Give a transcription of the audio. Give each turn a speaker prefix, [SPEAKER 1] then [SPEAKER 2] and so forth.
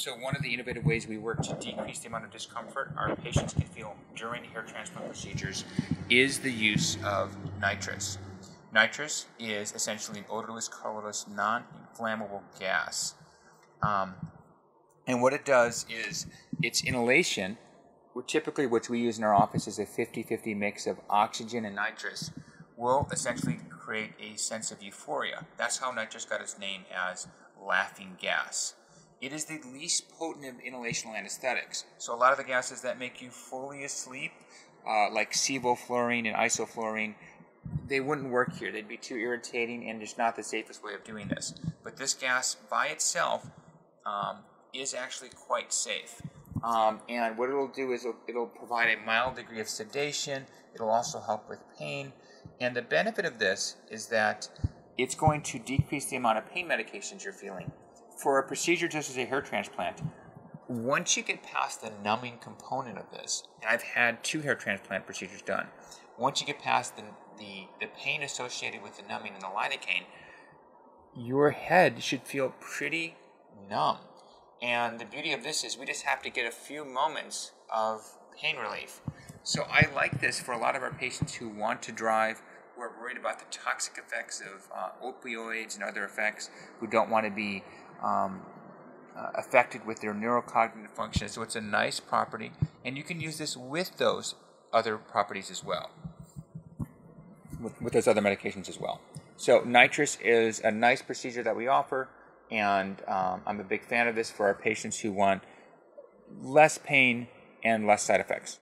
[SPEAKER 1] so one of the innovative ways we work to decrease the amount of discomfort our patients can feel during hair transplant procedures is the use of nitrous. Nitrous is essentially an odorless, colorless, non-inflammable gas. Um, and what it does is its inhalation, typically what we use in our office is a 50-50 mix of oxygen and nitrous, will essentially create a sense of euphoria. That's how nitrous got its name as laughing gas. It is the least potent of inhalational anesthetics. So a lot of the gases that make you fully asleep, uh, like sevoflurane and isoflurane, they wouldn't work here. They'd be too irritating and just not the safest way of doing this. But this gas by itself um, is actually quite safe. Um, and what it'll do is it'll, it'll, provide a mild degree of sedation. It'll also help with pain. And the benefit of this is that it's going to decrease the amount of pain medications you're feeling. For a procedure just as a hair transplant, once you get past the numbing component of this, I've had two hair transplant procedures done, once you get past the, the, the pain associated with the numbing and the lidocaine, your head should feel pretty numb. And the beauty of this is we just have to get a few moments of pain relief. So I like this for a lot of our patients who want to drive, who are worried about the toxic effects of uh, opioids and other effects, who don't want to be um, uh, affected with their neurocognitive function. So it's a nice property, and you can use this with those other properties as well, with, with those other medications as well. So nitrous is a nice procedure that we offer and um, I'm a big fan of this for our patients who want less pain and less side effects.